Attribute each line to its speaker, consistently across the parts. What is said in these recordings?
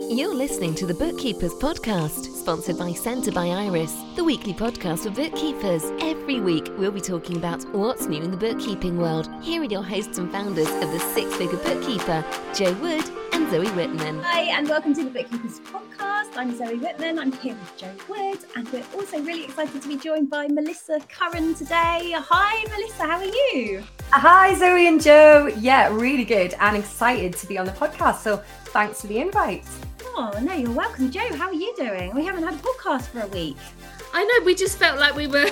Speaker 1: You're listening to the Bookkeepers Podcast, sponsored by Senta by Iris, the weekly podcast for bookkeepers. Every week, we'll be talking about what's new in the bookkeeping world. Here are your hosts and founders of the Six Figure Bookkeeper, Jo Wood and Zoe Whitman.
Speaker 2: Hi, and welcome to the Bookkeepers Podcast. I'm Zoe Whitman. I'm here with Jo Wood, and we're also really excited to be joined by Melissa Curran today. Hi, Melissa, how are you?
Speaker 3: Hi, Zoe and Jo. Yeah, really good and excited to be on the podcast. So thanks for the invite.
Speaker 2: Oh, no, you're welcome. Jo, how are you doing? We haven't had a podcast for a week.
Speaker 4: I know, we just felt like we were,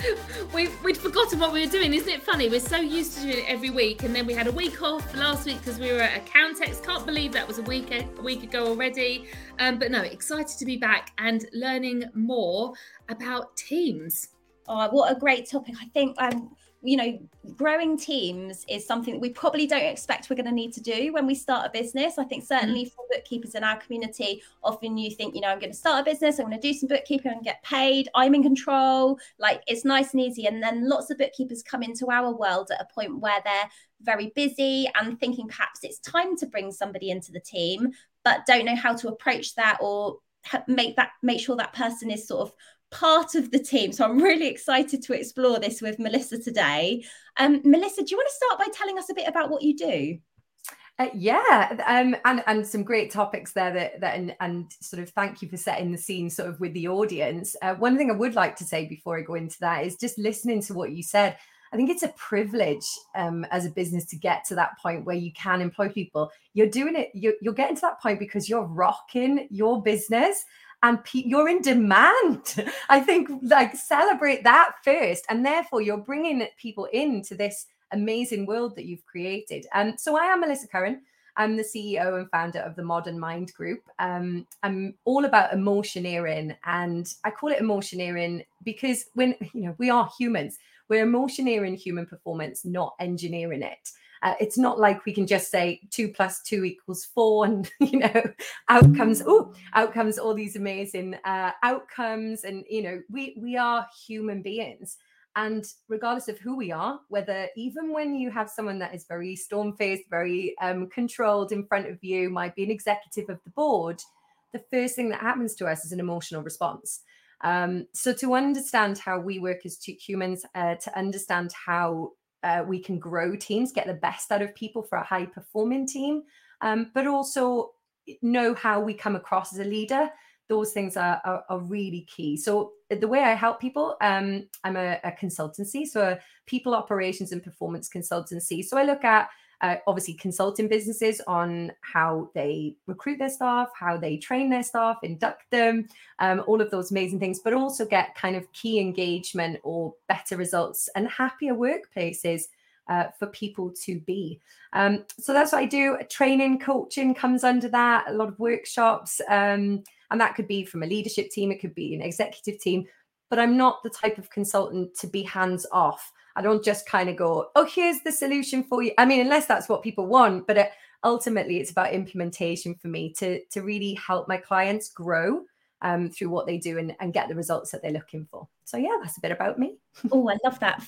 Speaker 4: we, we'd forgotten what we were doing. Isn't it funny? We're so used to doing it every week. And then we had a week off last week because we were at Accountex. Can't believe that was a week, a week ago already. Um, but no, excited to be back and learning more about teams.
Speaker 2: Oh, what a great topic. I think um, you know, growing teams is something that we probably don't expect we're going to need to do when we start a business. I think certainly mm-hmm. for bookkeepers in our community, often you think, you know, I'm going to start a business, I'm going to do some bookkeeping and get paid, I'm in control. Like it's nice and easy. And then lots of bookkeepers come into our world at a point where they're very busy and thinking perhaps it's time to bring somebody into the team, but don't know how to approach that or make that make sure that person is sort of part of the team. So I'm really excited to explore this with Melissa today. Um, Melissa, do you want to start by telling us a bit about what you do?
Speaker 3: Uh, yeah, um, and and some great topics there that that and, and sort of thank you for setting the scene sort of with the audience. Uh, one thing I would like to say before I go into that is just listening to what you said. I think it's a privilege um, as a business to get to that point where you can employ people. You're doing it. You're, you're getting to that point because you're rocking your business and pe- you're in demand. I think like celebrate that first, and therefore you're bringing people into this amazing world that you've created. And um, so I am Melissa Curran. I'm the CEO and founder of the Modern Mind Group. Um, I'm all about emotioneering, and I call it emotioneering because when you know we are humans, we're emotioneering human performance, not engineering it. Uh, it's not like we can just say two plus two equals four and you know outcomes oh outcomes all these amazing uh, outcomes. And you know we we are human beings. And regardless of who we are whether even when you have someone that is very storm faced very um, controlled in front of you might be an executive of the board the first thing that happens to us is an emotional response um, so to understand how we work as humans uh, to understand how uh, we can grow teams, get the best out of people for a high performing team, um, but also know how we come across as a leader. Those things are, are, are really key. So the way I help people, um, I'm a, a consultancy, so a people operations and performance consultancy. So I look at uh, obviously consulting businesses on how they recruit their staff, how they train their staff, induct them, um, all of those amazing things, but also get kind of key engagement or better results and happier workplaces uh, for people to be. Um, so that's what I do. Training, coaching comes under that, a lot of workshops. Um, and that could be from a leadership team, it could be an executive team. But I'm not the type of consultant to be hands off. I don't just kind of go, oh, here's the solution for you. I mean, unless that's what people want, but it, ultimately it's about implementation for me to to really help my clients grow um, through what they do and, and get the results that they're looking for. So yeah, that's a bit about me.
Speaker 2: oh, I love that.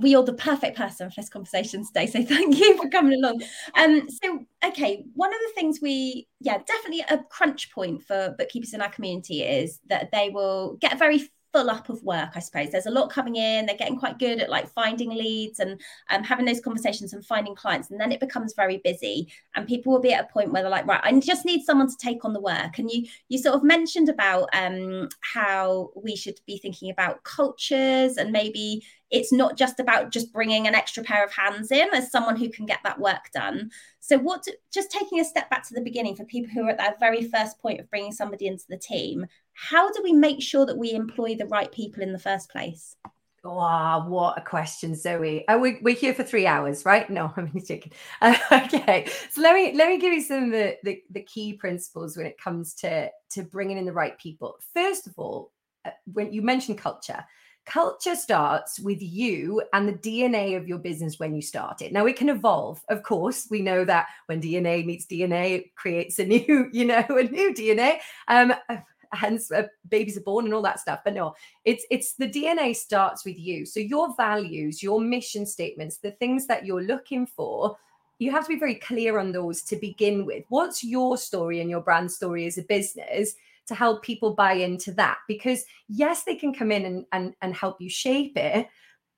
Speaker 2: We are the perfect person for this conversation today. So thank you for coming along. Um, so okay, one of the things we yeah definitely a crunch point for bookkeepers in our community is that they will get very full up of work i suppose. There's a lot coming in they're getting quite good at like finding leads and um, having those conversations and finding clients and then it becomes very busy and people will be at a point where they're like right i just need someone to take on the work. And you you sort of mentioned about um, how we should be thinking about cultures and maybe it's not just about just bringing an extra pair of hands in as someone who can get that work done. So what just taking a step back to the beginning for people who are at that very first point of bringing somebody into the team how do we make sure that we employ the right people in the first place?
Speaker 3: Wow, what a question, Zoe. Oh, we, we're here for three hours, right? No, I'm joking. Uh, okay, so let me let me give you some of the, the, the key principles when it comes to to bringing in the right people. First of all, uh, when you mentioned culture, culture starts with you and the DNA of your business when you start it. Now it can evolve, of course. We know that when DNA meets DNA, it creates a new, you know, a new DNA. Um, hence uh, babies are born and all that stuff but no it's it's the dna starts with you so your values your mission statements the things that you're looking for you have to be very clear on those to begin with. What's your story and your brand story as a business to help people buy into that? Because yes, they can come in and, and, and help you shape it,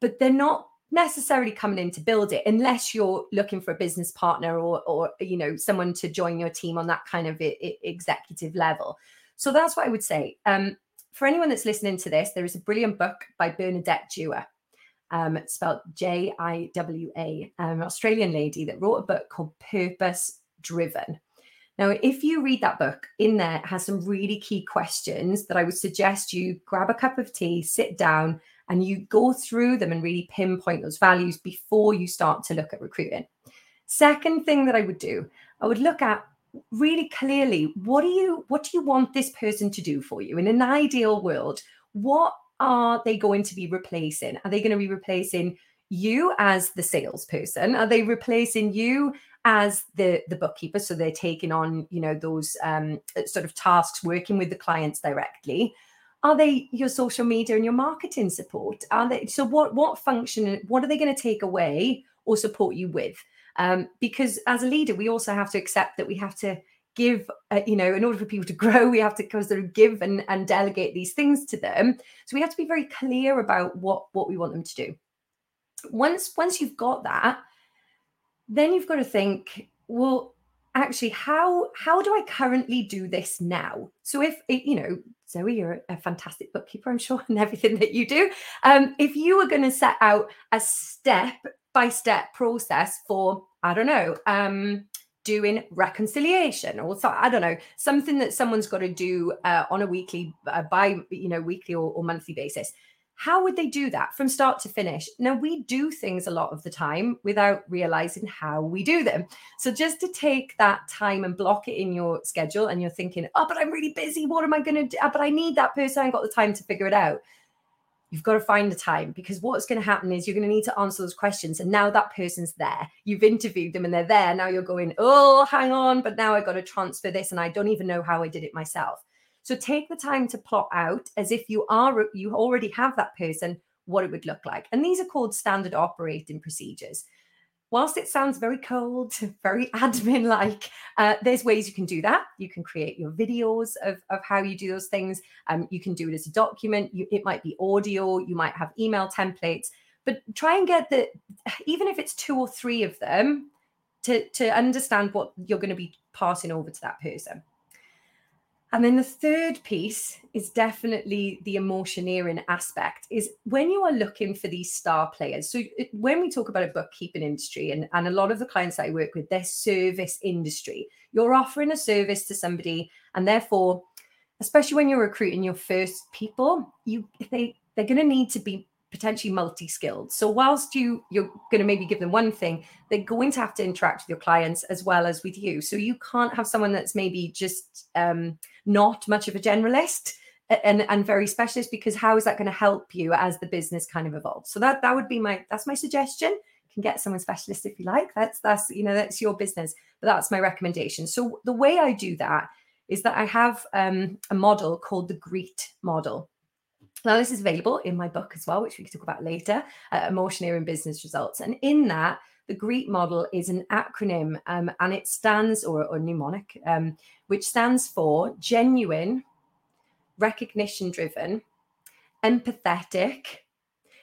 Speaker 3: but they're not necessarily coming in to build it unless you're looking for a business partner or or you know someone to join your team on that kind of executive level so that's what i would say um, for anyone that's listening to this there is a brilliant book by bernadette Jiwa um, spelled J I W A, an um, Australian lady that wrote a book called Purpose Driven. Now, if you read that book, in there it has some really key questions that I would suggest you grab a cup of tea, sit down, and you go through them and really pinpoint those values before you start to look at recruiting. Second thing that I would do, I would look at really clearly what do you what do you want this person to do for you in an ideal world what are they going to be replacing? Are they going to be replacing you as the salesperson? Are they replacing you as the the bookkeeper? So they're taking on, you know, those um, sort of tasks, working with the clients directly. Are they your social media and your marketing support? Are they so what what function? What are they going to take away or support you with? Um, because as a leader, we also have to accept that we have to give uh, you know in order for people to grow we have to sort of give and, and delegate these things to them. So we have to be very clear about what what we want them to do. Once once you've got that then you've got to think well actually how how do i currently do this now? So if you know zoe you're a fantastic bookkeeper i'm sure and everything that you do. Um if you were going to set out a step by step process for i don't know um doing reconciliation or so, I don't know something that someone's got to do uh, on a weekly uh, by you know weekly or, or monthly basis. How would they do that from start to finish? Now we do things a lot of the time without realizing how we do them. So just to take that time and block it in your schedule and you're thinking oh but i'm really busy. What am i going to do? Oh, but i need that person. I got the time to figure it out you've got to find the time because what's going to happen is you're going to need to answer those questions. And now that person's there. You've interviewed them and they're there. Now you're going, oh, hang on, but now I got to transfer this and I don't even know how I did it myself. So take the time to plot out as if you are you already have that person what it would look like. And these are called standard operating procedures whilst it sounds very cold, very admin like, uh, there's ways you can do that. You can create your videos of, of how you do those things. Um, you can do it as a document. You, it might be audio. You might have email templates, but try and get the, even if it's two or three of them, to, to understand what you're going to be passing over to that person. And then the third piece is definitely the emotioneering aspect is when you are looking for these star players. So when we talk about a bookkeeping industry and, and a lot of the clients that I work with, they're service industry. You're offering a service to somebody and therefore, especially when you're recruiting your first people, you they they're going to need to be potentially multi-skilled. So whilst you you're going to maybe give them one thing, they're going to have to interact with your clients as well as with you. So you can't have someone that's maybe just um, not much of a generalist and and very specialist because how is that going to help you as the business kind of evolves? So that that would be my that's my suggestion. You can get someone specialist if you like. That's that's you know that's your business, but that's my recommendation. So the way I do that is that I have um, a model called the GREET model. Now, this is available in my book as well, which we can talk about later, uh, Emotioneering Business Results. And in that, the GREET model is an acronym um, and it stands, or, or mnemonic, um, which stands for genuine, recognition driven, empathetic,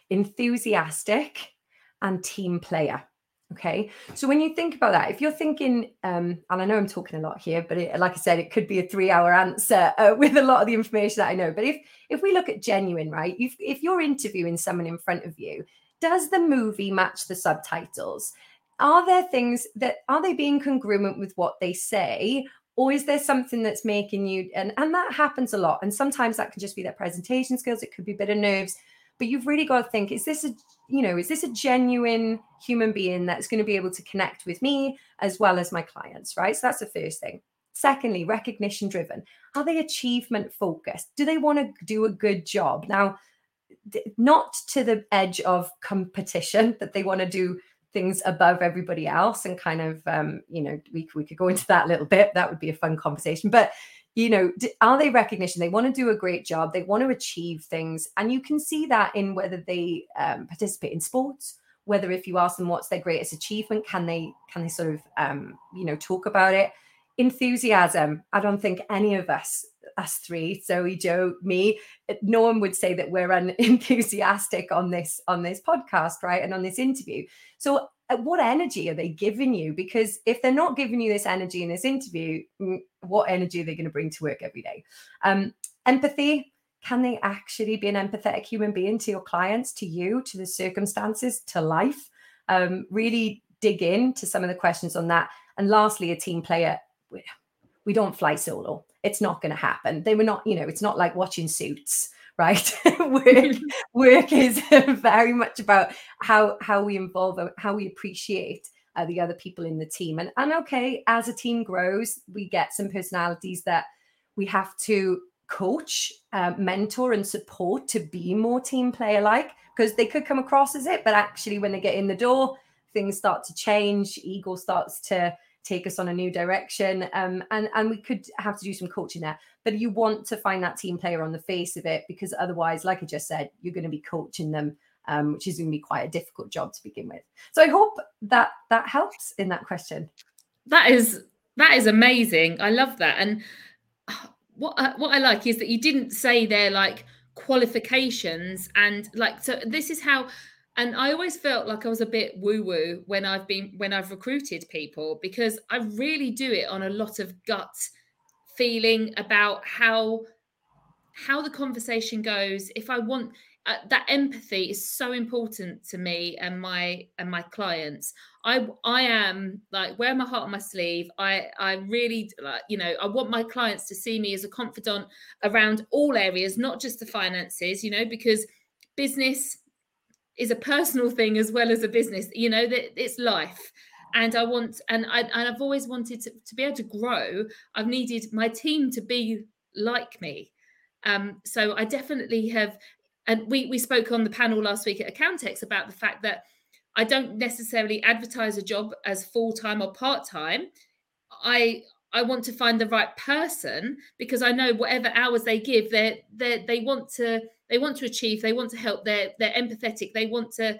Speaker 3: enthusiastic, and team player. Okay. So when you think about that, if you're thinking, um, and I know I'm talking a lot here, but it, like I said, it could be a three hour answer uh, with a lot of the information that I know. But if if we look at genuine, right, if, if you're interviewing someone in front of you, does the movie match the subtitles? Are there things that are they being congruent with what they say? Or is there something that's making you and, and that happens a lot. And sometimes that can just be their presentation skills, it could be a bit of nerves but you've really got to think is this a you know is this a genuine human being that's going to be able to connect with me as well as my clients right so that's the first thing secondly recognition driven are they achievement focused do they want to do a good job now not to the edge of competition that they want to do things above everybody else and kind of um, you know we, we could go into that a little bit that would be a fun conversation but you know are they recognition they want to do a great job they want to achieve things and you can see that in whether they um, participate in sports whether if you ask them what's their greatest achievement, can they can they sort of um, you know talk about it? Enthusiasm. I don't think any of us us three, Zoe, Jo, me, no one would say that we're unenthusiastic on this on this podcast, right? And on this interview. So what energy are they giving you? Because if they're not giving you this energy in this interview, mm, what energy are they going to bring to work every day? Um, empathy. Can they actually be an empathetic human being to your clients, to you, to the circumstances, to life? Um, really dig into some of the questions on that. And lastly, a team player. We, we don't fly solo. It's not going to happen. They were not, you know, it's not like watching suits right work, work is very much about how how we involve how we appreciate uh, the other people in the team and and okay as a team grows we get some personalities that we have to coach uh, mentor and support to be more team player like because they could come across as it but actually when they get in the door things start to change ego starts to take us on a new direction. Um, and and we could have to do some coaching there. But you want to find that team player on the face of it because otherwise, like I just said, you're going to be coaching them, um, which is going to be quite a difficult job to begin with. So I hope that that helps in that question.
Speaker 4: That is that is amazing. I love that. And what uh, what I like is that you didn't say they're like qualifications and like so this is how and i always felt like i was a bit woo woo when i've been when i've recruited people because i really do it on a lot of gut feeling about how how the conversation goes. If i want uh, that empathy is so important to me and my and my clients. I i am like wear my heart on my sleeve. I i really like you know i want my clients to see me as a confidant around all areas not just the finances you know because business is a personal thing as well as a business you know that it's life. And i want and, I, and i've always wanted to, to be able to grow i've needed my team to be like me. Um, so i definitely have and we we spoke on the panel last week at accountex about the fact that i don't necessarily advertise a job as full-time or part-time. I I want to find the right person because I know whatever hours they give, they they they want to they want to achieve, they want to help, they're they're empathetic, they want to,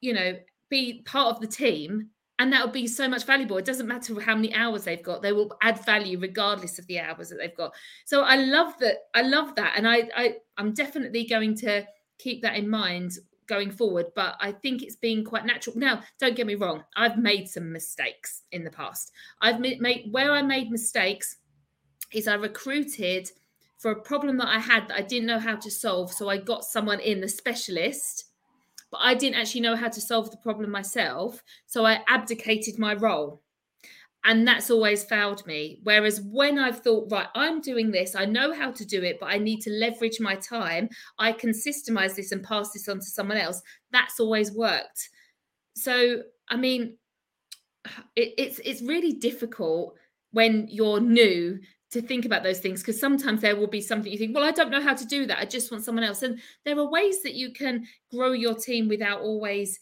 Speaker 4: you know, be part of the team, and that will be so much valuable. It doesn't matter how many hours they've got; they will add value regardless of the hours that they've got. So I love that. I love that, and I, I I'm definitely going to keep that in mind going forward. But I think it's been quite natural. Now, don't get me wrong, I've made some mistakes in the past. I've made where I made mistakes is I recruited for a problem that I had that I didn't know how to solve. So I got someone in, the specialist, but I didn't actually know how to solve the problem myself. So I abdicated my role and that's always failed me whereas when i've thought right i'm doing this i know how to do it but i need to leverage my time i can systemize this and pass this on to someone else that's always worked so i mean it, it's it's really difficult when you're new to think about those things because sometimes there will be something you think well i don't know how to do that i just want someone else. And there are ways that you can grow your team without always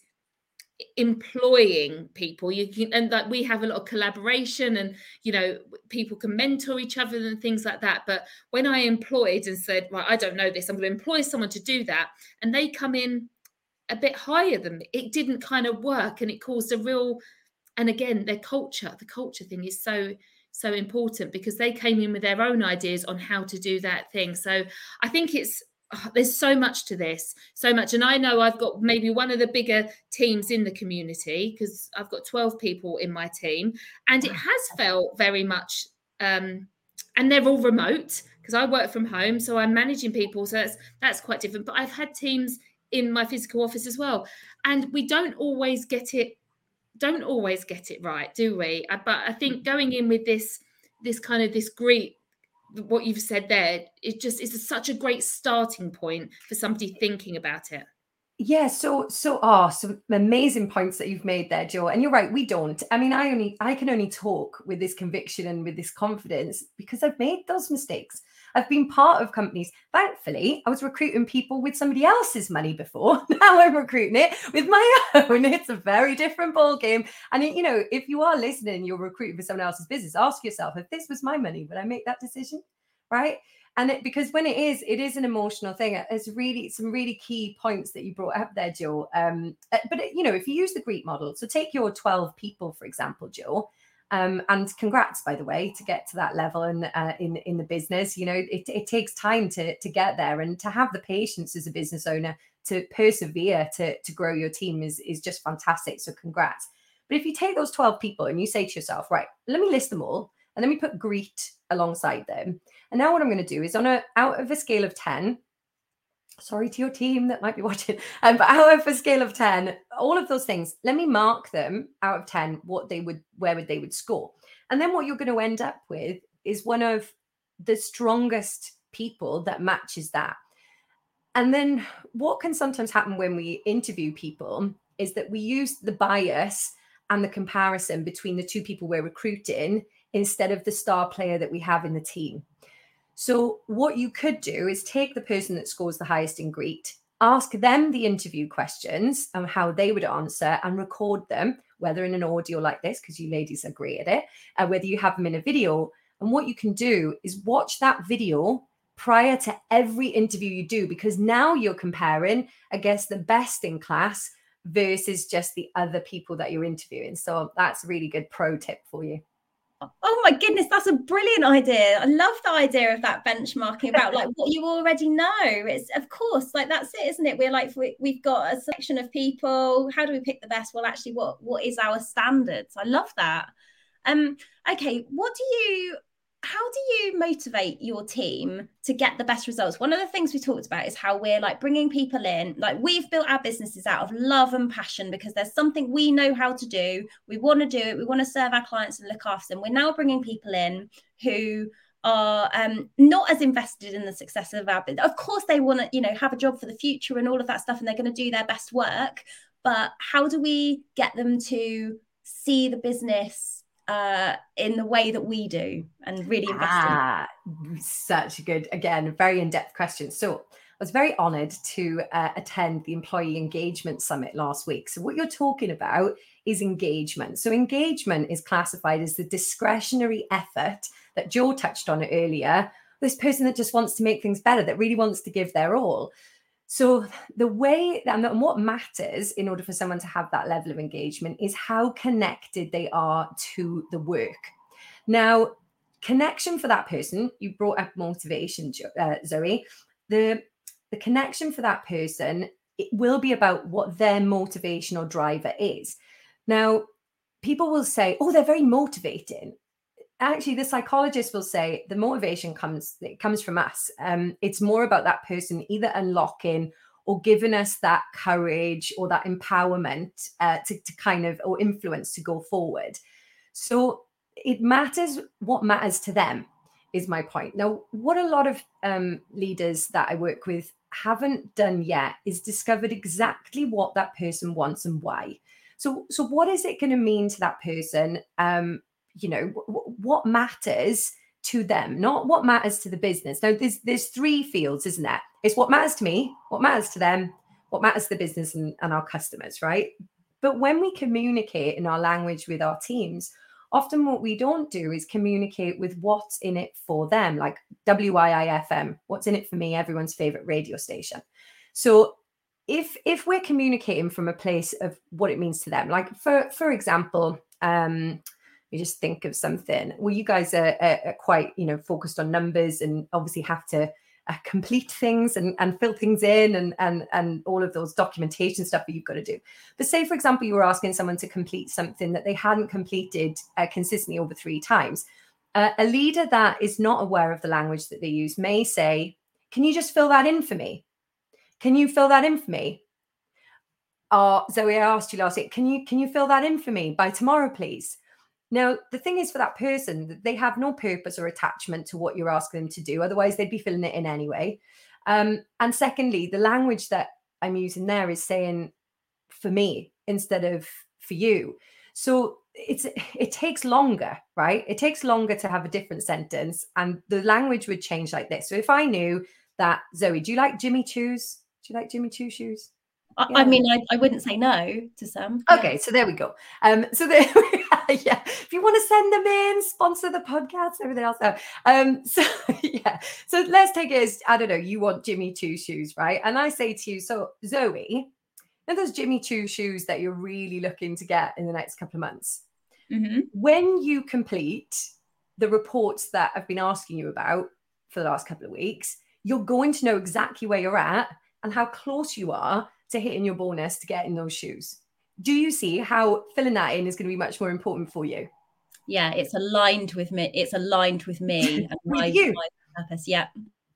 Speaker 4: employing people. You can and that we have a lot of collaboration and you know people can mentor each other and things like that but when i employed and said well i don't know this i'm going to employ someone to do that and they come in a bit higher than me it didn't kind of work and it caused a real and again their culture the culture thing is so so important because they came in with their own ideas on how to do that thing so i think it's oh, there's so much to this, so much. And I know I've got maybe one of the bigger teams in the community because I've got 12 people in my team, and it has felt very much, um, and they're all remote because I work from home, so I'm managing people, so that's that's quite different. But I've had teams in my physical office as well, and we don't always get it, don't always get it right, do we? Uh, but I think going in with this this kind of this great what you've said there it just is such a great starting point for somebody thinking about it.
Speaker 3: Yeah so so oh some amazing points that you've made there jo and you're right we don't. I mean i only i can only talk with this conviction and with this confidence because i've made those mistakes i've been part of companies thankfully i was recruiting people with somebody else's money before now i'm recruiting it with my own it's a very different ball game and you know if you are listening you're recruiting for someone else's business ask yourself if this was my money would i make that decision right? And it, because when it is, it is an emotional thing. It's really some really key points that you brought up there, Jo. Um, uh, but it, you know, if you use the GREET model, so take your 12 people, for example, Jo, um, and congrats, by the way, to get to that level in uh, in in the business. You know, it, it takes time to to get there, and to have the patience as a business owner to persevere to to grow your team is is just fantastic. So congrats. But if you take those 12 people and you say to yourself, right, let me list them all and let me put greet alongside them. And now what I'm going to do is on a out of a scale of 10, sorry to your team that might be watching, um, but a scale of 10, all of those things, let me mark them out of 10, what they would, where would they would score. And then what you're going to end up with is one of the strongest people that matches that. And then what can sometimes happen when we interview people is that we use the bias and the comparison between the two people we're recruiting instead of the star player that we have in the team. So, what you could do is take the person that scores the highest in Greet, ask them the interview questions and how they would answer, and record them, whether in an audio like this, because you ladies are great at it, uh, whether you have them in a video. And what you can do is watch that video prior to every interview you do, because now you're comparing against the best in class versus just the other people that you're interviewing. So that's a really good pro tip for you.
Speaker 2: Oh my goodness, that's a brilliant idea. I love the idea of that benchmarking about like what you already know. It's of course like that's it, isn't it? We're like we, we've got a selection of people. How do we pick the best? Well, actually, what what is our standards? I love that. Um, okay, what do you how do you motivate your team to get the best results? One of the things we talked about is how we're like bringing people in. Like we've built our businesses out of love and passion because there's something we know how to do. We want to do it. We want to serve our clients and look after them. We're now bringing people in who are um, not as invested in the success of our business of course they want to you know have a job for the future and all of that stuff and they're going to do their best work but how do we get them to see the business uh, in the way that we do and really invest ah?
Speaker 3: Such a good, again, very in depth question. So, I was very honored to uh, attend the Employee Engagement Summit last week. So, what you're talking about is engagement. So, engagement is classified as the discretionary effort that Jo touched on earlier. This person that just wants to make things better, that really wants to give their all. So, the way and what matters in order for someone to have that level of engagement is how connected they are to the work. Now, connection for that person, you brought up motivation, uh, Zoe. The the connection for that person it will be about what their motivational driver is. Now, people will say, "Oh, they're very motivating," actually the psychologist will say the motivation comes it comes from us. Um it's more about that person either unlocking or giving us that courage or that empowerment uh, to, to kind of or influence to go forward. So it matters what matters to them is my point. Now what a lot of um, leaders that i work with haven't done yet is discovered exactly what that person wants and why. So so what is it going to mean to that person? Um, you know what matters to them not what matters to the business. Now there's there's three fields isn't there? It's what matters to me what matters to them what matters to the business and, and our customers right? But when we communicate in our language with our teams often what we don't do is communicate with what's in it for them like wiifm what's in it for me everyone's favorite radio station. So if if we're communicating from a place of what it means to them like for for example um you just think of something. Well you guys are, are, are quite you know focused on numbers and obviously have to uh, complete things and, and fill things in and, and and all of those documentation stuff that you've got to do. But say for example you were asking someone to complete something that they hadn't completed uh, consistently over three times. Uh, a leader that is not aware of the language that they use may say can you just fill that in for me? Can you fill that in for me? Uh, Zoe, I asked you last week, can you can you fill that in for me by tomorrow, please? Now, the thing is for that person, they have no purpose or attachment to what you're asking them to do. Otherwise, they'd be filling it in anyway. Um, and secondly, the language that I'm using there is saying for me instead of for you. So it's it takes longer, right? It takes longer to have a different sentence, and the language would change like this. So if I knew that Zoe, do you like Jimmy Choo's? Do you like Jimmy Choo shoes?
Speaker 2: I, yeah. I mean, I, I wouldn't say no to some.
Speaker 3: Okay, yeah. so there we go. Um, so there yeah. If you want to send them in, sponsor the podcast, everything else. No. Um, so yeah. So let's take it as I don't know, you want Jimmy Choo shoes, right? And I say to you, so Zoe, now those Jimmy Choo shoes that you're really looking to get in the next couple of months.
Speaker 2: Mm-hmm.
Speaker 3: When you complete the reports that I've been asking you about for the last couple of weeks, you're going to know exactly where you're at and how close you are to hitting your bonus to get in those shoes. Do you see how filling that in is going to be much more important for you?
Speaker 2: Yeah, it's aligned with me. It's aligned with me and
Speaker 3: With
Speaker 2: my,
Speaker 3: you.
Speaker 2: my purpose. Yeah.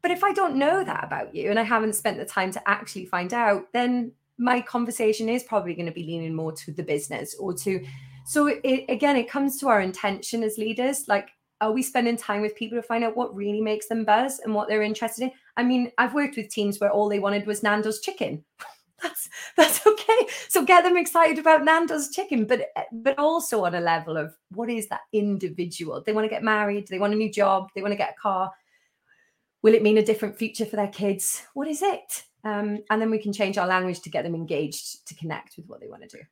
Speaker 3: But if I don't know that about you and I haven't spent the time to actually find out, then my conversation is probably going to be leaning more to the business or to. So it, again, it comes to our intention as leaders. Like, are we spending time with people to find out what really makes them buzz and what they're interested in? I mean, I've worked with teams where all they wanted was Nando's chicken. that's that's okay. So get them excited about Nando's chicken, but but also on a level of what is that individual? They want to get married, they want a new job, they want to get a car. Will it mean a different future for their kids? What is it? Um, and then we can change our language to get them engaged to connect with what they want to do.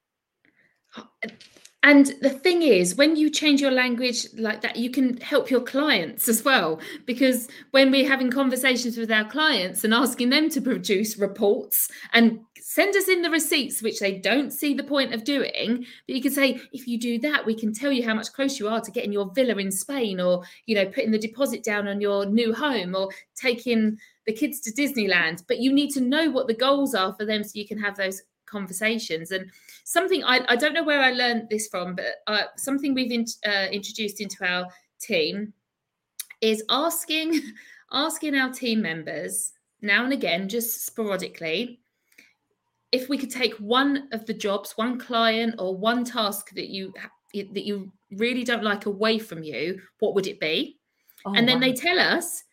Speaker 4: And the thing is, when you change your language like that, you can help your clients as well. Because when we're having conversations with our clients and asking them to produce reports and send us in the receipts, which they don't see the point of doing, but you can say, if you do that, we can tell you how much close you are to getting your villa in Spain, or you know, putting the deposit down on your new home, or taking the kids to Disneyland. But you need to know what the goals are for them so you can have those conversations and something I, I don't know where I learned this from, but uh, something we've in, uh, introduced into our team is asking asking our team members now and again, just sporadically, if we could take one of the jobs, one client, or one task that you that you really don't like away from you, what would it be?
Speaker 3: Oh,
Speaker 4: and then
Speaker 3: wow.
Speaker 4: they tell us,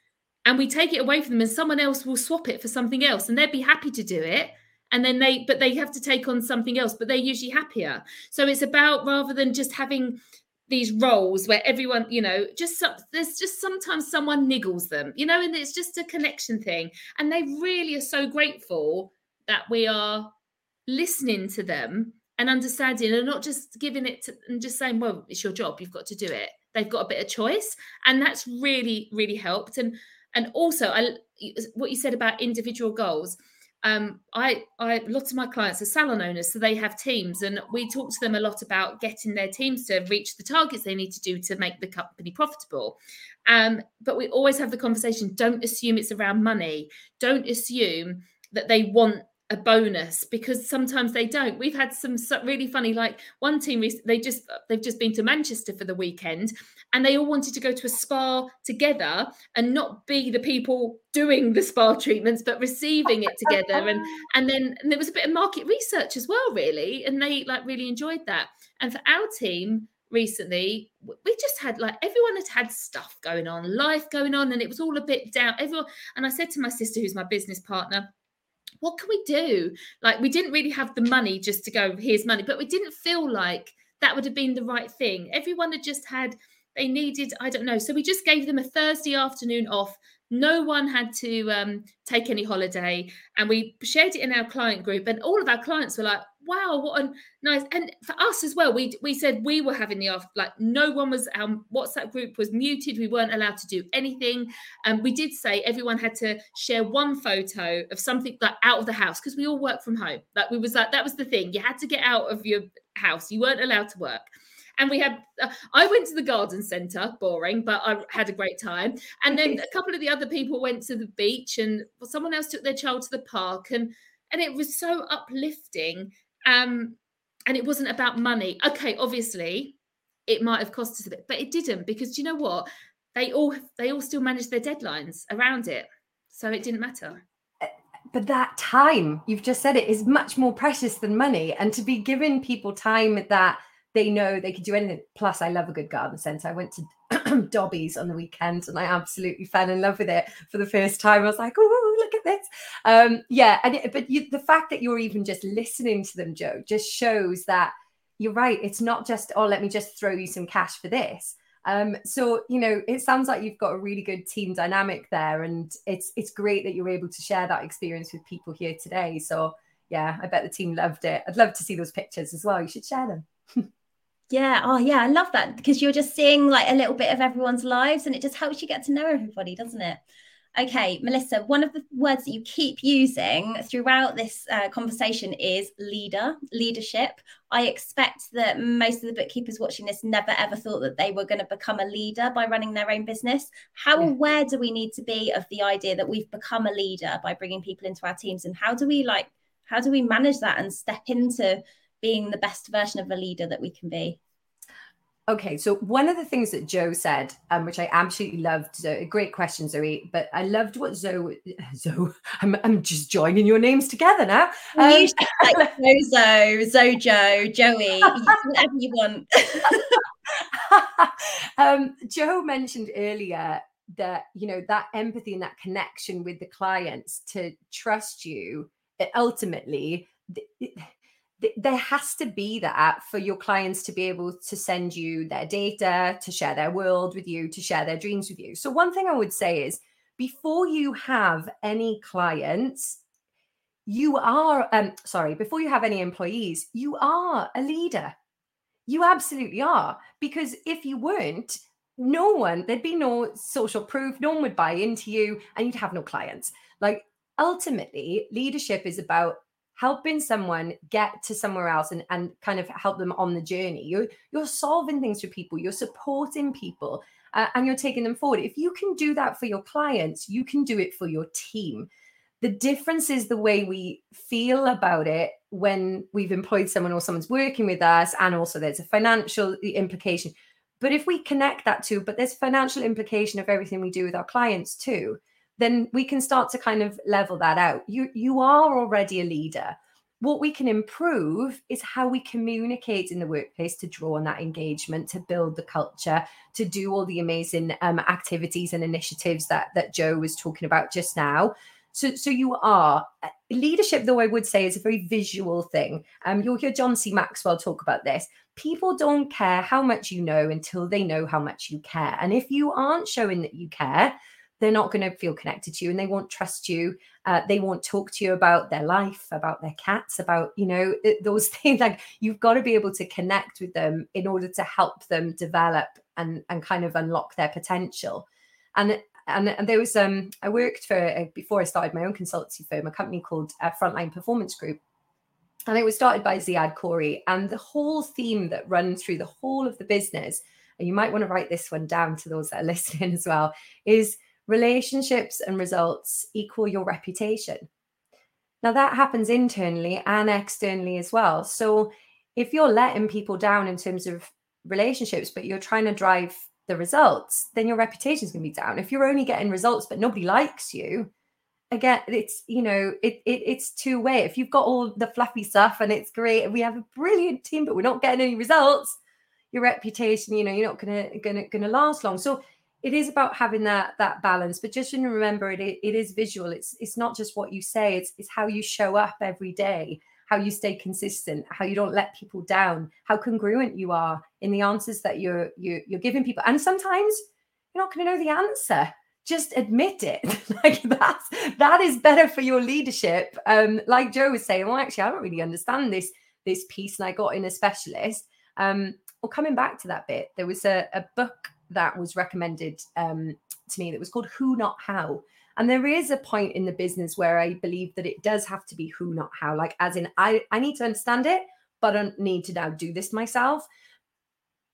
Speaker 4: and we take it away from them, and someone else will swap it for something else, and they'd be happy to do it and then they but they have to take on something else but they're usually happier. So it's about rather than just having these roles where everyone you know just some, there's just sometimes someone niggles them you know and it's just a connection thing. And they really are so grateful that we are listening to them and understanding and not just giving it to, and just saying well it's your job you've got to do it. They've got a bit of choice and that's really really helped. And and also i what you said about individual goals um, I, I, lots of my clients are salon owners, so they have teams, and we talk to them a lot about getting their teams to reach the targets they need to do to make the company profitable. Um, but we always have the conversation: don't assume it's around money. Don't assume that they want a bonus because sometimes they don't. We've had some really funny, like one team they just they've just been to Manchester for the weekend, and they all wanted to go to a spa together and not be the people doing the spa treatments, but receiving it together. And and then and there was a bit of market research as well, really, and they like really enjoyed that. And for our team recently we just had like everyone had had stuff going on life going on and it was all a bit down everyone and i said to my sister who's my business partner what can we do? Like, we didn't really have the money just to go, here's money, but we didn't feel like that would have been the right thing. Everyone had just had, they needed, I don't know. So we just gave them a Thursday afternoon off. No one had to um, take any holiday. And we shared it in our client group. And all of our clients were like, wow, what a nice. And for us as well, we we said we were having the off, like no one was, our WhatsApp group was muted. We weren't allowed to do anything. And we did say everyone had to share one photo of something like out of the house because we all work from home. Like we was like, that was the thing. You had to get out of your house. You weren't allowed to work and we had uh, i went to the garden centre boring but i had a great time and then a couple of the other people went to the beach and someone else took their child to the park and and it was so uplifting um and it wasn't about money okay obviously it might have cost us a bit but it didn't because do you know what they all they all still managed their deadlines around it so it didn't matter
Speaker 3: but that time you've just said it is much more precious than money and to be giving people time that they know they could do anything. Plus, I love a good garden centre. I went to Dobbies on the weekend and I absolutely fell in love with it for the first time. I was like, oh, look at this. Um, yeah, and it, but you, the fact that you're even just listening to them, Jo, just shows that you're right. It's not just oh, let me just throw you some cash for this. Um, so you know, it sounds like you've got a really good team dynamic there, and it's it's great that you're able to share that experience with people here today. So yeah, I bet the team loved it. I'd love to see those pictures as well. You should share them.
Speaker 2: Yeah. Oh, yeah. I love that because you're just seeing like a little bit of everyone's lives and it just helps you get to know everybody, doesn't it? Okay, Melissa, one of the words that you keep using throughout this uh, conversation is leader, leadership. I expect that most of the bookkeepers watching this never ever thought that they were going to become a leader by running their own business. How yeah. aware do we need to be of the idea that we've become a leader by bringing people into our teams? And how do we like, how do we manage that and step into being the best version of a leader that we can be?
Speaker 3: Okay, so one of the things that Jo said, um, which I absolutely loved, a great question, Zoe, but I loved what Zoe, Zoe, I'm, I'm just joining your names together now.
Speaker 2: Um, you like Zoe, Zojo, Joey, whatever you want.
Speaker 3: um, Jo mentioned earlier that, you know, that empathy and that connection with the clients to trust you, ultimately, there has to be that for your clients to be able to send you their data, to share their world with you, to share their dreams with you. So, one thing I would say is before you have any clients, you are, um, sorry, before you have any employees, you are a leader. You absolutely are. Because if you weren't, no one, there'd be no social proof, no one would buy into you, and you'd have no clients. Like, ultimately, leadership is about helping someone get to somewhere else and, and kind of help them on the journey. You're you're solving things for people, you're supporting people, uh, and you're taking them forward. If you can do that for your clients, you can do it for your team. The difference is the way we feel about it when we've employed someone or someone's working with us, and also there's a financial implication. But if we connect that to, but there's financial implication of everything we do with our clients too then we can start to kind of level that out. You you are already a leader. What we can improve is how we communicate in the workplace to draw on that engagement, to build the culture, to do all the amazing um, activities and initiatives that that Jo was talking about just now. So, so you are leadership, though I would say, is a very visual thing. Um, you'll hear John C. Maxwell talk about this. People don't care how much you know until they know how much you care. And if you aren't showing that you care, they're not going to feel connected to you and they won't trust you. Uh, they won't talk to you about their life about their cats about you know those things. Like you've got to be able to connect with them in order to help them develop and and kind of unlock their potential. And and, and there was um i worked for uh, before i started my own consultancy firm a company called uh, frontline performance group. And it was started by ziad corey And the whole theme that runs through the whole of the business, and you might want to write this one down to those that are listening as well, is relationships and results equal your reputation. Now, that happens internally and externally as well. So, if you're letting people down in terms of relationships, but you're trying to drive the results, then your reputation is going to be down. If you're only getting results, but nobody likes you, again, it's you know, it, it it's two way. If you've got all the fluffy stuff and it's great, and we have a brilliant team, but we're not getting any results, your reputation, you know, you're not gonna gonna gonna last long. So it is about having that that balance but just remember it, it is visual. It's it's not just what you say it's it's how you show up every day how you stay consistent how you don't let people down how congruent you are in the answers that you're you're, you're giving people. And sometimes you're not going to know the answer. Just admit it. Like that's that is better for your leadership. Um like jo was saying well actually i don't really understand this this piece and i got in a specialist. Um well coming back to that bit there was a, a book that was recommended um, to me that was called Who Not How. And there is a point in the business where I believe that it does have to be who, not how. Like, as in, I, I need to understand it, but I don't need to now do this myself.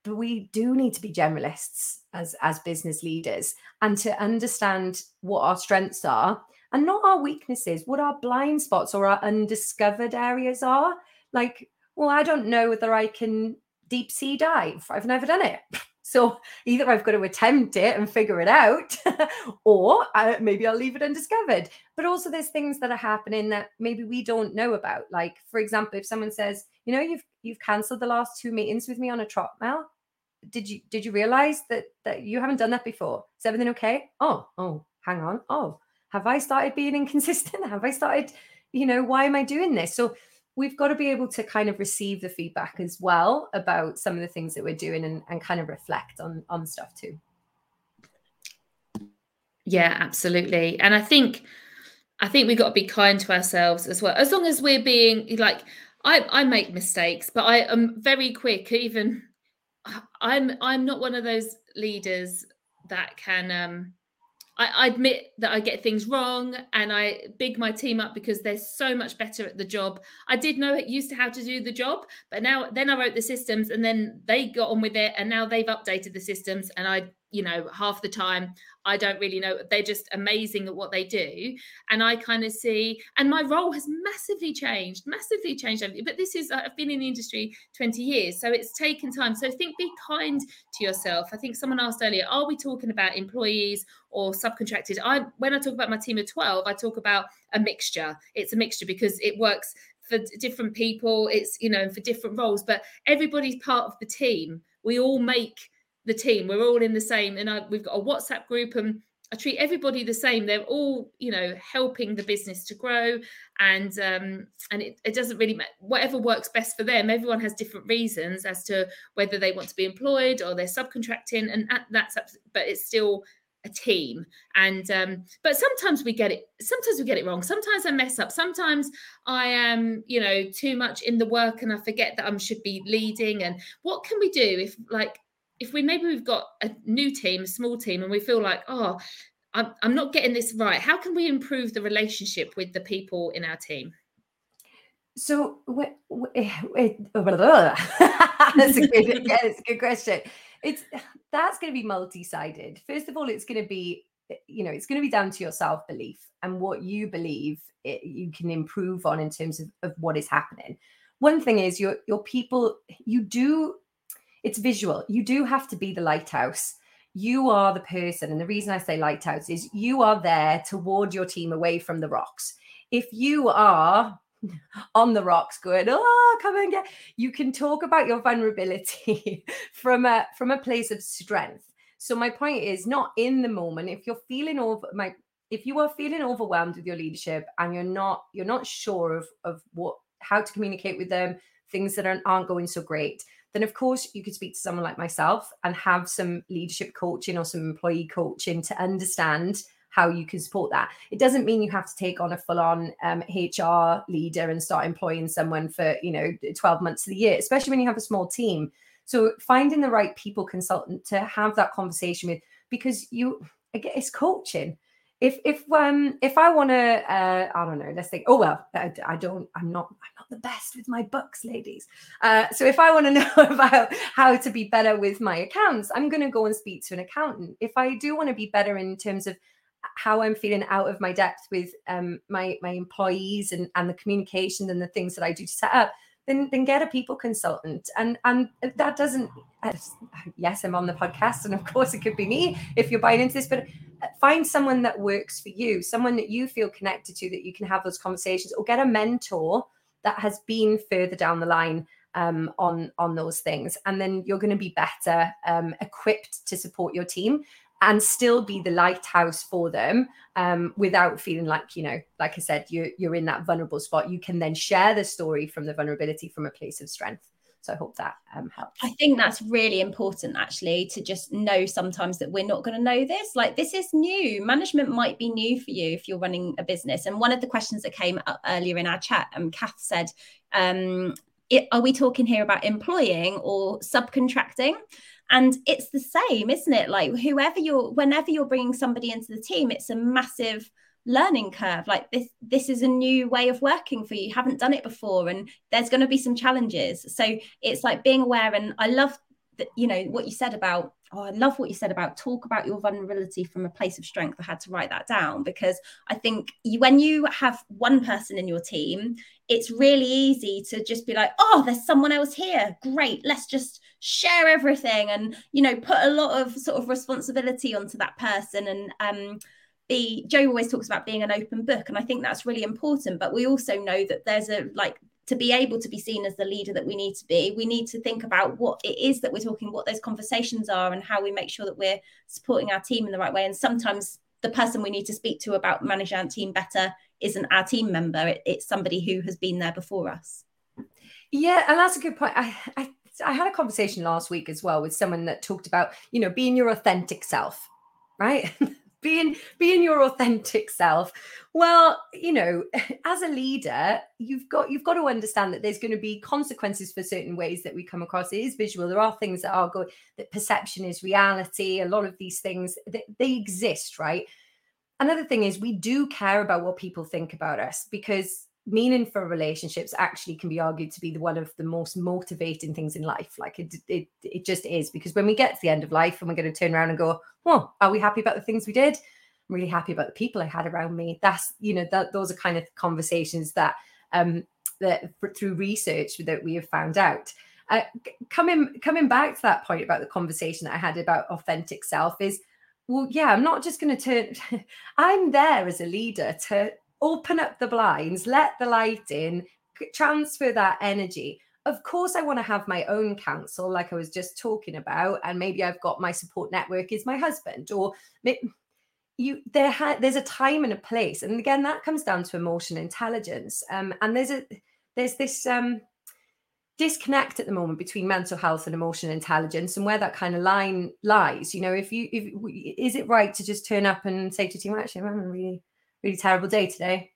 Speaker 3: But we do need to be generalists as, as business leaders and to understand what our strengths are and not our weaknesses, what our blind spots or our undiscovered areas are. Like, well, I don't know whether I can deep sea dive. I've never done it. So either I've got to attempt it and figure it out, or I, maybe I'll leave it undiscovered. But also, there's things that are happening that maybe we don't know about. Like, for example, if someone says, "You know, you've you've cancelled the last two meetings with me on a trot mail," did you did you realize that that you haven't done that before? Is everything okay? Oh, oh, hang on. Oh, have I started being inconsistent? Have I started? You know, why am I doing this? So we've got to be able to kind of receive the feedback as well about some of the things that we're doing and, and kind of reflect on on stuff too.
Speaker 4: Yeah absolutely. And i think i think we've got to be kind to ourselves as well. As long as we're being like i i make mistakes but i am very quick even I'm I'm not one of those leaders that can um I, admit that I get things wrong and I big my team up because they're so much better at the job. I did know it used to how to do the job, but now then I wrote the systems and then they got on with it and now they've updated the systems and I you know half the time i don't really know they're just amazing at what they do. And i kind of see and my role has massively changed massively changed. But this is i've been in the industry 20 years so it's taken time. So think be kind to yourself. I think someone asked earlier are we talking about employees or subcontracted i when i talk about my team of 12 i talk about a mixture. It's a mixture because it works for different people it's you know for different roles but everybody's part of the team. We all make the team. We're all in the same, and I, we've got a WhatsApp group, and I treat everybody the same. They're all, you know, helping the business to grow, and um, and it, it doesn't really matter whatever works best for them. Everyone has different reasons as to whether they want to be employed or they're subcontracting, and that's but it's still a team and um but sometimes we get it sometimes we get it wrong sometimes i mess up sometimes i am you know too much in the work and i forget that i should be leading and what can we do if like if we maybe we've got a new team, a small team, and we feel like, oh, I'm, I'm not getting this right, how can we improve the relationship with the people in our team?
Speaker 3: So, that's a good, yeah, it's a good question. It's that's going to be multi-sided. First of all, it's going to be, you know, it's going to be down to your self-belief and what you believe it, you can improve on in terms of, of what is happening. One thing is your your people, you do it's visual. You do have to be the lighthouse. You are the person. And the reason I say lighthouse is you are there to ward your team away from the rocks. If you are on the rocks going, oh, come and get, you can talk about your vulnerability from a from a place of strength. So my point is not in the moment. If you're feeling over my if you are feeling overwhelmed with your leadership and you're not you're not sure of of what how to communicate with them, things that aren't, aren't going so great, then of course you could speak to someone like myself and have some leadership coaching or some employee coaching to understand how you can support that. It doesn't mean you have to take on a full-on um, HR leader and start employing someone for you know 12 months of the year, especially when you have a small team. So finding the right people consultant to have that conversation with, because you, it's coaching if if um if I want to uh, I don't know let's think oh well I, I, don't I'm not I'm not the best with my books ladies. Uh, so if I want to know about how to be better with my accounts I'm going to go and speak to an accountant. If I do want to be better in terms of how I'm feeling out of my depth with um, my my employees and and the communication and the things that I do to set up then then get a people consultant. And and that doesn't yes i'm on the podcast and of course it could be me if you're buying into this but find someone that works for you someone that you feel connected to that you can have those conversations or get a mentor that has been further down the line um, on on those things. And then you're going to be better um, equipped to support your team and still be the lighthouse for them um, without feeling like you know like i said you're, you're in that vulnerable spot. You can then share the story from the vulnerability from a place of strength. So i hope that um, helps.
Speaker 2: I think that's really important actually to just know sometimes that we're not going to know this. Like this is new. Management might be new for you if you're running a business. And one of the questions that came up earlier in our chat um, kath said um, it, are we talking here about employing or subcontracting? And it's the same isn't it? Like whoever you're whenever you're bringing somebody into the team it's a massive learning curve. Like this this is a new way of working for you. You haven't done it before and there's going to be some challenges. So it's like being aware and i love that you know what you said about oh i love what you said about talk about your vulnerability from a place of strength. I had to write that down because i think you, when you have one person in your team it's really easy to just be like oh there's someone else here. Great. Let's just share everything and you know put a lot of sort of responsibility onto that person. And um be jo always talks about being an open book and i think that's really important but we also know that there's a like to be able to be seen as the leader that we need to be. We need to think about what it is that we're talking what those conversations are and how we make sure that we're supporting our team in the right way. And sometimes the person we need to speak to about managing our team better isn't our team member. It, it's somebody who has been there before us.
Speaker 3: Yeah and that's a good point. I, I I had a conversation last week as well with someone that talked about, you know, being your authentic self, right? being being your authentic self. Well you know as a leader you've got you've got to understand that there's going to be consequences for certain ways that we come across. It is visual. There are things that are good that perception is reality. A lot of these things they, they exist right? Another thing is we do care about what people think about us because meaning for relationships actually can be argued to be the one of the most motivating things in life. Like it it, it just is because when we get to the end of life and we're going to turn around and go oh are we happy about the things we did? I'm really happy about the people i had around me. That's you know that those are kind of conversations that um that through research that we have found out. Uh, coming coming back to that point about the conversation that i had about authentic self is well yeah i'm not just going to turn i'm there as a leader to open up the blinds, let the light in, transfer that energy. Of course, I want to have my own counsel, like I was just talking about, and maybe I've got my support network is my husband, or you there ha- there's a time and a place, and again that comes down to emotional intelligence. Um, and there's a there's this um disconnect at the moment between mental health and emotional intelligence and where that kind of line lies you know if you if is it right to just turn up and say to team actually i'm really really terrible day today.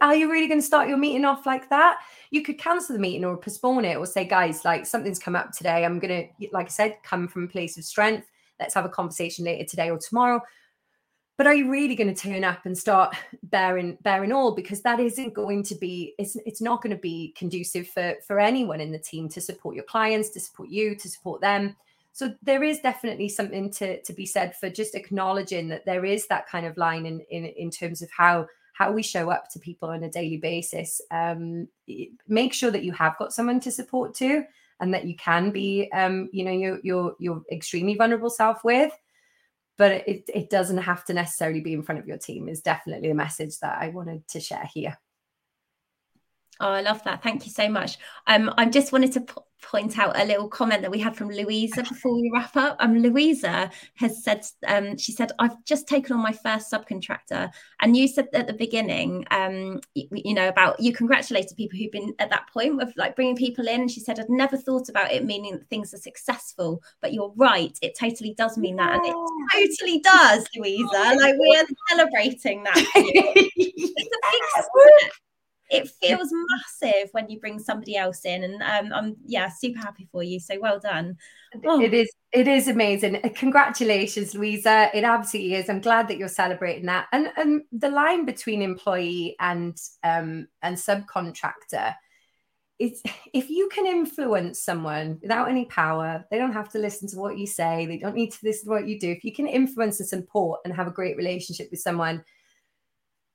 Speaker 3: Are you really going to start your meeting off like that? You could cancel the meeting or postpone it or say, guys, like something's come up today. I'm going to, like I said, come from a place of strength. Let's have a conversation later today or tomorrow. But are you really going to turn up and start bearing bearing all? Because that isn't going to be, it's it's not going to be conducive for for anyone in the team to support your clients, to support you, to support them so there is definitely something to to be said for just acknowledging that there is that kind of line in in, in terms of how how we show up to people on a daily basis. Um, make sure that you have got someone to support to and that you can be um, you know your your your extremely vulnerable self with. But it, it doesn't have to necessarily be in front of your team is definitely a message that i wanted to share here
Speaker 2: Oh, I love that. Thank you so much. Um, I just wanted to p- point out a little comment that we had from Louisa before we wrap up. Um, Louisa has said, um, she said, I've just taken on my first subcontractor. And you said at the beginning, um, you, you know, about you congratulated people who've been at that point of like bringing people in. And she said, I'd never thought about it meaning that things are successful, but you're right. It totally does mean that. And it totally does, Louisa. Like we are celebrating that. it's a big step it feels massive when you bring somebody else in and um, i'm yeah super happy for you so well done.
Speaker 3: Oh. it is it is amazing. Uh, congratulations louisa. It absolutely is. I'm glad that you're celebrating that. And and the line between employee and um and subcontractor is if you can influence someone without any power they don't have to listen to what you say they don't need to listen to what you do. If you can influence and support and have a great relationship with someone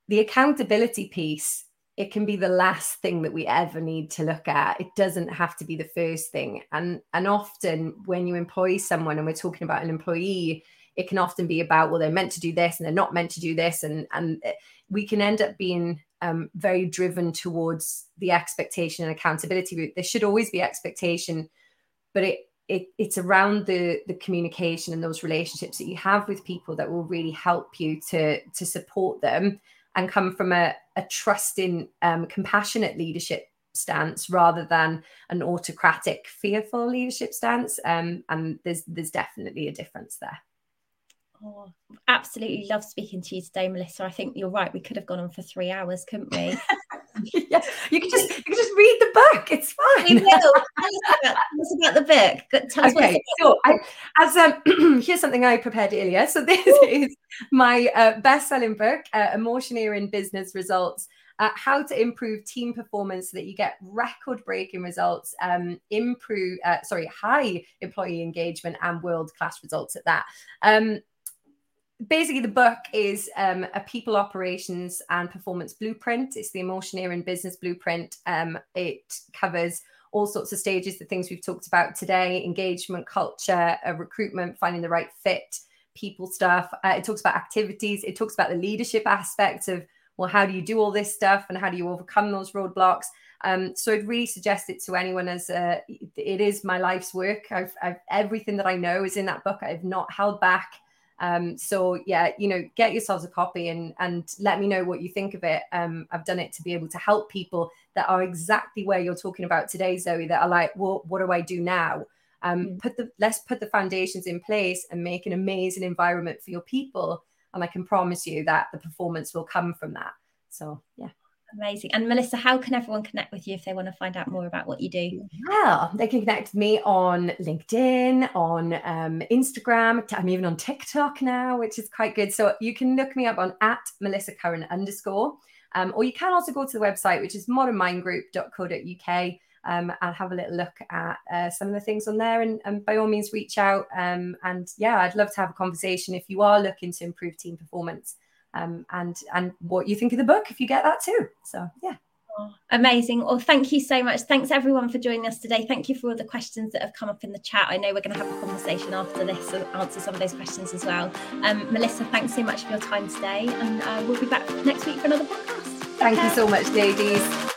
Speaker 3: the accountability piece it can be the last thing that we ever need to look at. It doesn't have to be the first thing. And and often when you employ someone and we're talking about an employee it can often be about well they're meant to do this and they're not meant to do this. And and we can end up being um, very driven towards the expectation and accountability route. There should always be expectation but it it, it's around the the communication and those relationships that you have with people that will really help you to to support them and come from a, a trusting, um, compassionate leadership stance rather than an autocratic, fearful leadership stance. Um, and there's there's definitely a difference there.
Speaker 2: Oh, absolutely love speaking to you today, Melissa. I think you're right. We could have gone on for three hours, couldn't we?
Speaker 3: yeah, you can just you can just read the book. It's fine. We will.
Speaker 2: Tell us about, tell us about the book. Tell us okay,
Speaker 3: so I, as um, here's something I prepared earlier. So this is my uh, best-selling book, uh, Emotioneering Business Results. Uh, how to improve team performance so that you get record-breaking results, um, improve, uh, sorry, high employee engagement and world-class results at that. Um, basically the book is um, a people operations and performance blueprint it's the emotioneering business blueprint um, it covers all sorts of stages the things we've talked about today engagement culture uh, recruitment finding the right fit people stuff uh, it talks about activities it talks about the leadership aspects of well how do you do all this stuff and how do you overcome those roadblocks um, so I'd really suggest it to anyone as a, it is my life's work. I've, I've everything that I know is in that book. I've not held back um, so yeah, you know, get yourselves a copy and and let me know what you think of it. Um, I've done it to be able to help people that are exactly where you're talking about today, Zoe. That are like, well, what do I do now? Um, mm. Put the let's put the foundations in place and make an amazing environment for your people. and I can promise you that the performance will come from that. So yeah.
Speaker 2: Amazing. And Melissa, how can everyone connect with you if they want to find out more about what you do?
Speaker 3: Well, they can connect with me on LinkedIn, on um, Instagram. I'm even on TikTok now, which is quite good. So you can look me up on at Melissa Curran underscore. Um, or you can also go to the website, which is modernmindgroup.co.uk. Um, and have a little look at uh, some of the things on there. And, and, by all means, reach out. Um, and yeah, I'd love to have a conversation if you are looking to improve team performance um, and and what you think of the book if you get that too. So yeah.
Speaker 2: Oh, amazing. Well, thank you so much. Thanks everyone for joining us today. Thank you for all the questions that have come up in the chat. I know we're going to have a conversation after this to answer some of those questions as well. Um, Melissa, thanks so much for your time today, and uh, we'll be back next week for another podcast.
Speaker 3: Thank you so much, ladies.